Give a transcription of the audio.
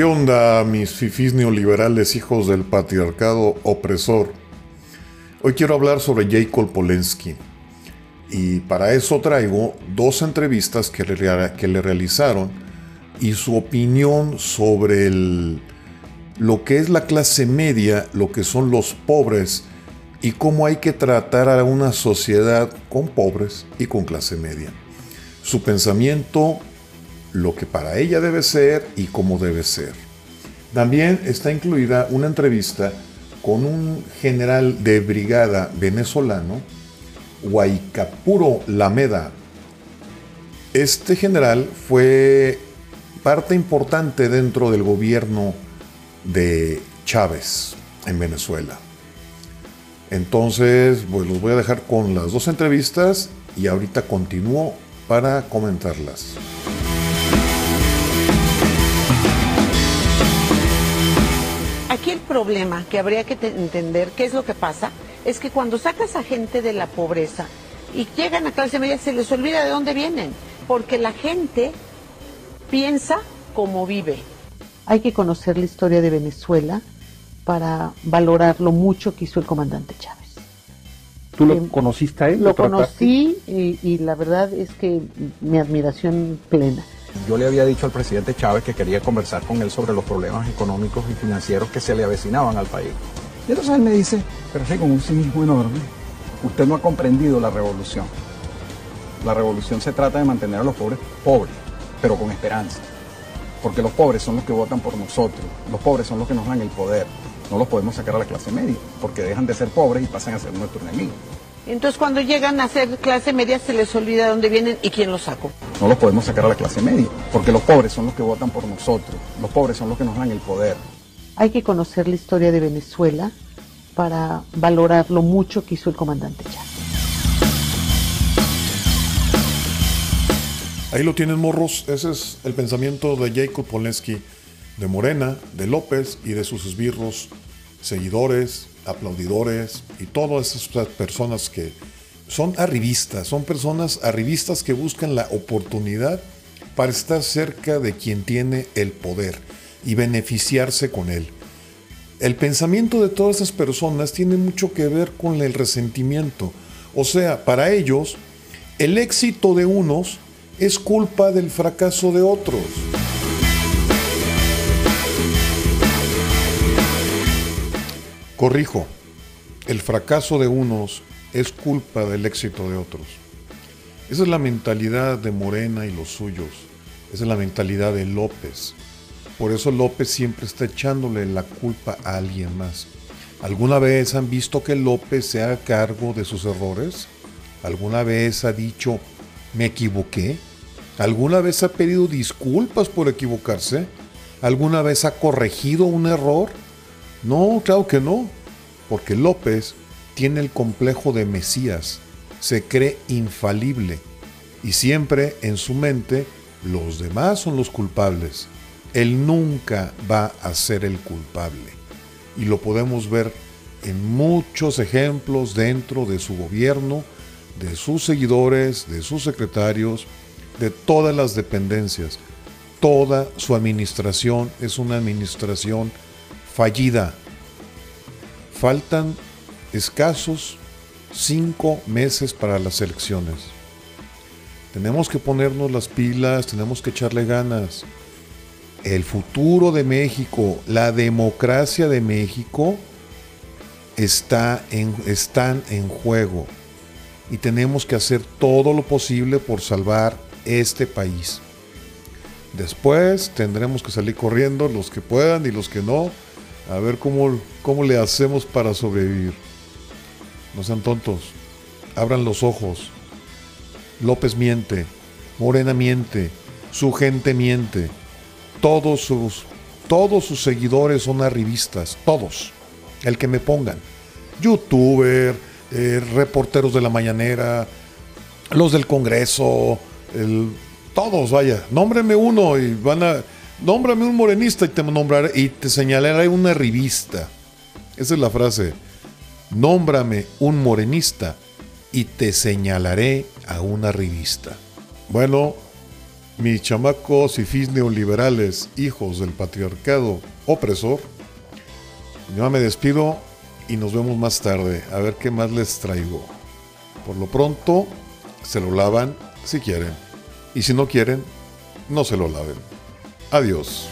¿Qué onda, mis fifís neoliberales hijos del patriarcado opresor? Hoy quiero hablar sobre Jacob Polensky. Y para eso traigo dos entrevistas que le, realizaron y su opinión sobre lo que es la clase media, lo que son los pobres y cómo hay que tratar a una sociedad con pobres y con clase media. Su pensamiento, lo que para ella debe ser y cómo debe ser. También está incluida una entrevista con un general de brigada venezolano, Huaycapuro Lameda. Este general fue parte importante dentro del gobierno de Chávez en Venezuela. Entonces, pues los voy a dejar con las dos entrevistas y ahorita continúo para comentarlas. Aquí el problema que habría que entender, qué es lo que pasa, es que cuando sacas a gente de la pobreza y llegan a clase media se les olvida de dónde vienen, porque la gente piensa como vive. Hay que conocer la historia de Venezuela para valorar lo mucho que hizo el comandante Chávez. ¿Tú lo conociste a él? Lo, conocí y, la verdad es que mi admiración plena. Yo le había dicho al presidente Chávez que quería conversar con él sobre los problemas económicos y financieros que se le avecinaban al país. Y entonces él me dice, pero sí, con un cinismo enorme, usted no ha comprendido la revolución. La revolución se trata de mantener a los pobres pobres, pero con esperanza. Porque los pobres son los que votan por nosotros, los pobres son los que nos dan el poder. No los podemos sacar a la clase media, porque dejan de ser pobres y pasan a ser nuestro enemigo. Entonces cuando llegan a ser clase media se les olvida dónde vienen y quién los sacó. No los podemos sacar a la clase media, porque los pobres son los que votan por nosotros, los pobres son los que nos dan el poder. Hay que conocer la historia de Venezuela para valorar lo mucho que hizo el comandante Chávez. Ahí lo tienen morros, ese es el pensamiento de Jacob Polensky, de Morena, de López y de sus esbirros, seguidores, aplaudidores y todas esas personas que son arribistas, son personas arribistas que buscan la oportunidad para estar cerca de quien tiene el poder y beneficiarse con él. El pensamiento de todas esas personas tiene mucho que ver con el resentimiento. O sea, para ellos, el éxito de unos es culpa del fracaso de otros. Corrijo, el fracaso de unos es culpa del éxito de otros. Esa es la mentalidad de Morena y los suyos. Esa es la mentalidad de López. Por eso López siempre está echándole la culpa a alguien más. ¿Alguna vez han visto que López se haga cargo de sus errores? ¿Alguna vez ha dicho, me equivoqué? ¿Alguna vez ha pedido disculpas por equivocarse? ¿Alguna vez ha corregido un error? No, claro que no, porque López tiene el complejo de Mesías, se cree infalible y siempre en su mente los demás son los culpables. Él nunca va a ser el culpable. Y lo podemos ver en muchos ejemplos dentro de su gobierno, de sus seguidores, de sus secretarios, de todas las dependencias. Toda su administración es una administración fallida. Faltan escasos cinco meses para las elecciones. Tenemos que ponernos las pilas, tenemos que echarle ganas. El futuro de México, la democracia de México está en, están en juego y tenemos que hacer todo lo posible por salvar este país. Después tendremos que salir corriendo los que puedan y los que no, a ver cómo, cómo le hacemos para sobrevivir. No sean tontos, abran los ojos. López miente, Morena miente, su gente miente, todos sus, todos sus seguidores son arribistas, todos, el que me pongan. Youtuber, eh, reporteros de la mañanera, los del Congreso, todos, vaya, nómbrame uno y van a, nómbrame un morenista y te nombraré y te señalaré una revista. Esa es la frase. Nómbrame un morenista y te señalaré a una revista. Bueno, mis chamacos y fis neoliberales, hijos del patriarcado opresor, yo me despido y nos vemos más tarde a ver qué más les traigo. Por lo pronto, se lo lavan si quieren. Y si no quieren, no se lo laven. Adiós.